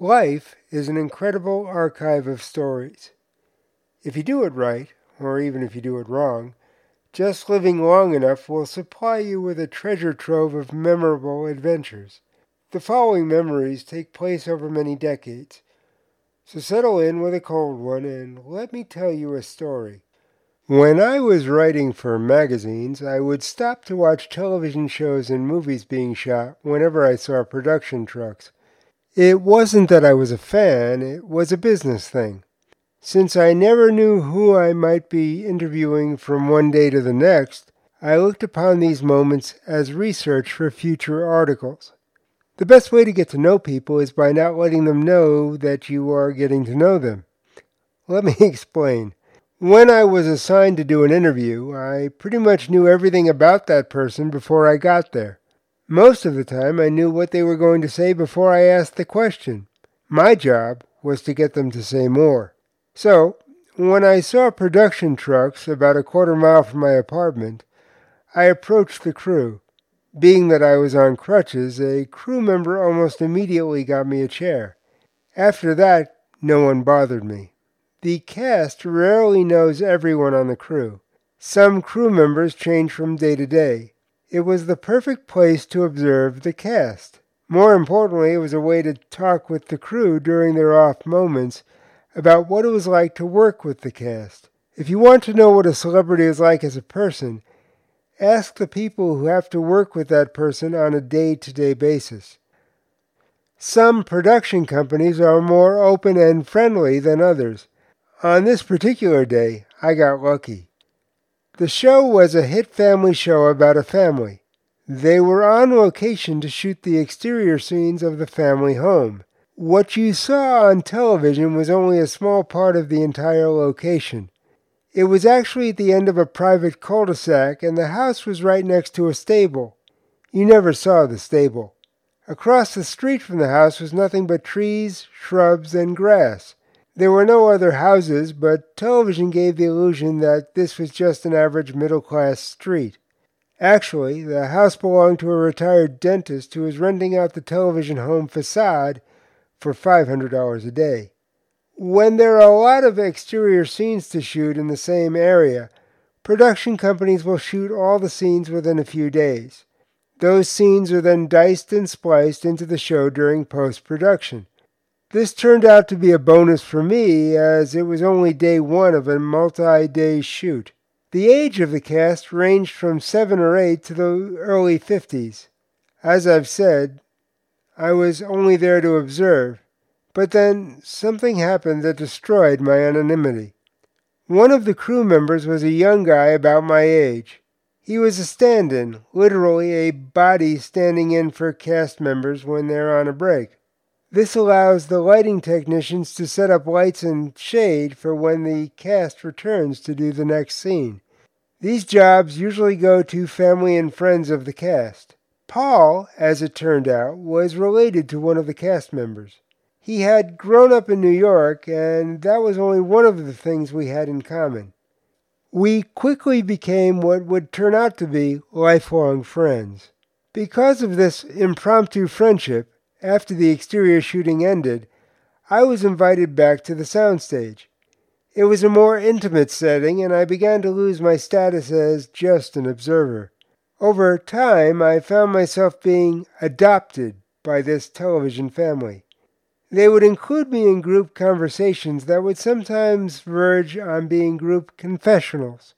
Life is an incredible archive of stories. If you do it right, or even if you do it wrong, just living long enough will supply you with a treasure trove of memorable adventures. The following memories take place over many decades, so settle in with a cold one and let me tell you a story. When I was writing for magazines, I would stop to watch television shows and movies being shot whenever I saw production trucks. It wasn't that I was a fan, it was a business thing. Since I never knew who I might be interviewing from one day to the next, I looked upon these moments as research for future articles. The best way to get to know people is by not letting them know that you are getting to know them. Let me explain. When I was assigned to do an interview, I pretty much knew everything about that person before I got there. Most of the time, I knew what they were going to say before I asked the question. My job was to get them to say more. So, when I saw production trucks about a quarter mile from my apartment, I approached the crew. Being that I was on crutches, a crew member almost immediately got me a chair. After that, no one bothered me. The cast rarely knows everyone on the crew. Some crew members change from day to day. It was the perfect place to observe the cast. More importantly, it was a way to talk with the crew during their off moments about what it was like to work with the cast. If you want to know what a celebrity is like as a person, ask the people who have to work with that person on a day to day basis. Some production companies are more open and friendly than others. On this particular day, I got lucky. The show was a hit family show about a family. They were on location to shoot the exterior scenes of the family home. What you saw on television was only a small part of the entire location. It was actually at the end of a private cul de sac, and the house was right next to a stable. You never saw the stable. Across the street from the house was nothing but trees, shrubs, and grass. There were no other houses, but television gave the illusion that this was just an average middle class street. Actually, the house belonged to a retired dentist who was renting out the television home facade for $500 a day. When there are a lot of exterior scenes to shoot in the same area, production companies will shoot all the scenes within a few days. Those scenes are then diced and spliced into the show during post production. This turned out to be a bonus for me as it was only day one of a multi day shoot. The age of the cast ranged from seven or eight to the early 50s. As I've said, I was only there to observe, but then something happened that destroyed my anonymity. One of the crew members was a young guy about my age. He was a stand in, literally a body standing in for cast members when they're on a break. This allows the lighting technicians to set up lights and shade for when the cast returns to do the next scene. These jobs usually go to family and friends of the cast. Paul, as it turned out, was related to one of the cast members. He had grown up in New York, and that was only one of the things we had in common. We quickly became what would turn out to be lifelong friends. Because of this impromptu friendship, after the exterior shooting ended, I was invited back to the soundstage. It was a more intimate setting, and I began to lose my status as just an observer. Over time, I found myself being adopted by this television family. They would include me in group conversations that would sometimes verge on being group confessionals.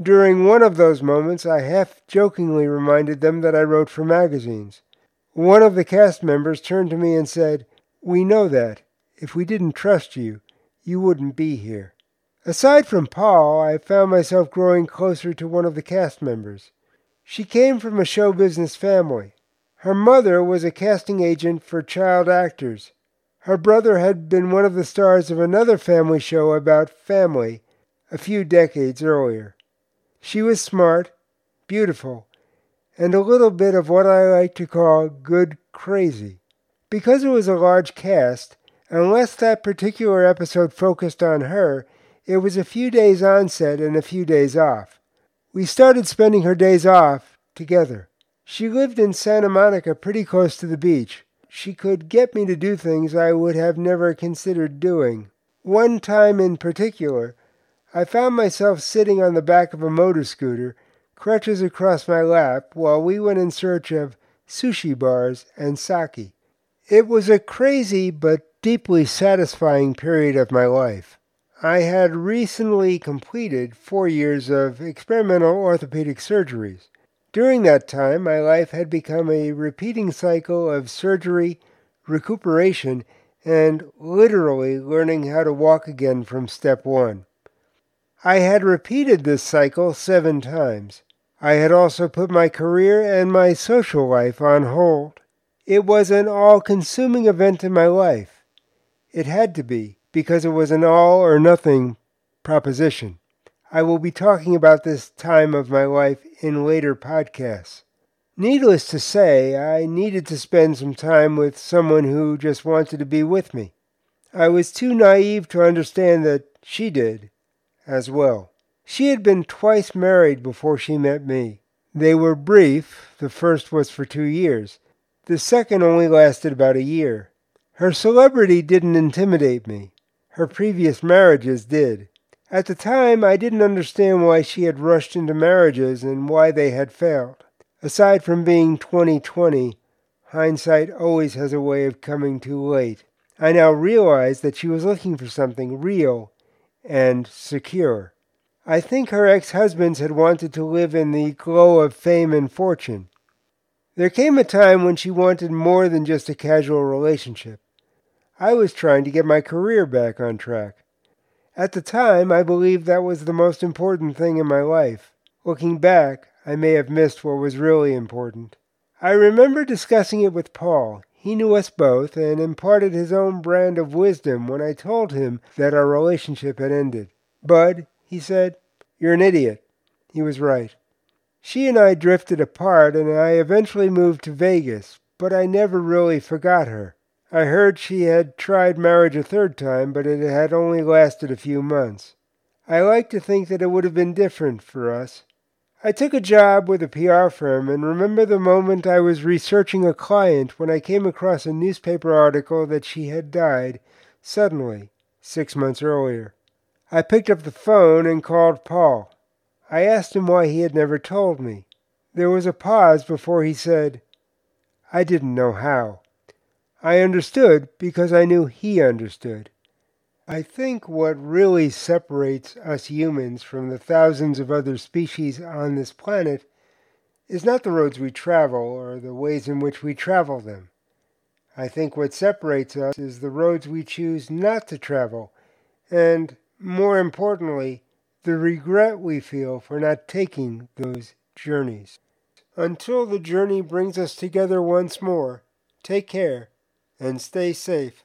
During one of those moments, I half jokingly reminded them that I wrote for magazines. One of the cast members turned to me and said, We know that. If we didn't trust you, you wouldn't be here. Aside from Paul, I found myself growing closer to one of the cast members. She came from a show business family. Her mother was a casting agent for child actors. Her brother had been one of the stars of another family show about family a few decades earlier. She was smart, beautiful, and a little bit of what I like to call good crazy. Because it was a large cast, unless that particular episode focused on her, it was a few days on set and a few days off. We started spending her days off together. She lived in Santa Monica pretty close to the beach. she could get me to do things I would have never considered doing. One time in particular, I found myself sitting on the back of a motor scooter, crutches across my lap, while we went in search of sushi bars and sake. It was a crazy but deeply satisfying period of my life. I had recently completed four years of experimental orthopedic surgeries. During that time, my life had become a repeating cycle of surgery, recuperation, and literally learning how to walk again from step one. I had repeated this cycle seven times. I had also put my career and my social life on hold. It was an all consuming event in my life. It had to be, because it was an all or nothing proposition. I will be talking about this time of my life in later podcasts. Needless to say, I needed to spend some time with someone who just wanted to be with me. I was too naive to understand that she did as well. She had been twice married before she met me. They were brief, the first was for two years, the second only lasted about a year. Her celebrity didn't intimidate me. Her previous marriages did. At the time, I didn't understand why she had rushed into marriages and why they had failed. Aside from being 2020, hindsight always has a way of coming too late. I now realize that she was looking for something real and secure. I think her ex husbands had wanted to live in the glow of fame and fortune. There came a time when she wanted more than just a casual relationship. I was trying to get my career back on track. At the time, I believed that was the most important thing in my life. Looking back, I may have missed what was really important. I remember discussing it with Paul. He knew us both and imparted his own brand of wisdom when I told him that our relationship had ended. Bud, he said, you're an idiot. He was right. She and I drifted apart, and I eventually moved to Vegas, but I never really forgot her. I heard she had tried marriage a third time, but it had only lasted a few months. I like to think that it would have been different for us. I took a job with a PR firm and remember the moment I was researching a client when I came across a newspaper article that she had died suddenly six months earlier. I picked up the phone and called Paul. I asked him why he had never told me. There was a pause before he said, I didn't know how. I understood because I knew he understood. I think what really separates us humans from the thousands of other species on this planet is not the roads we travel or the ways in which we travel them. I think what separates us is the roads we choose not to travel, and, more importantly, the regret we feel for not taking those journeys. Until the journey brings us together once more, take care and stay safe.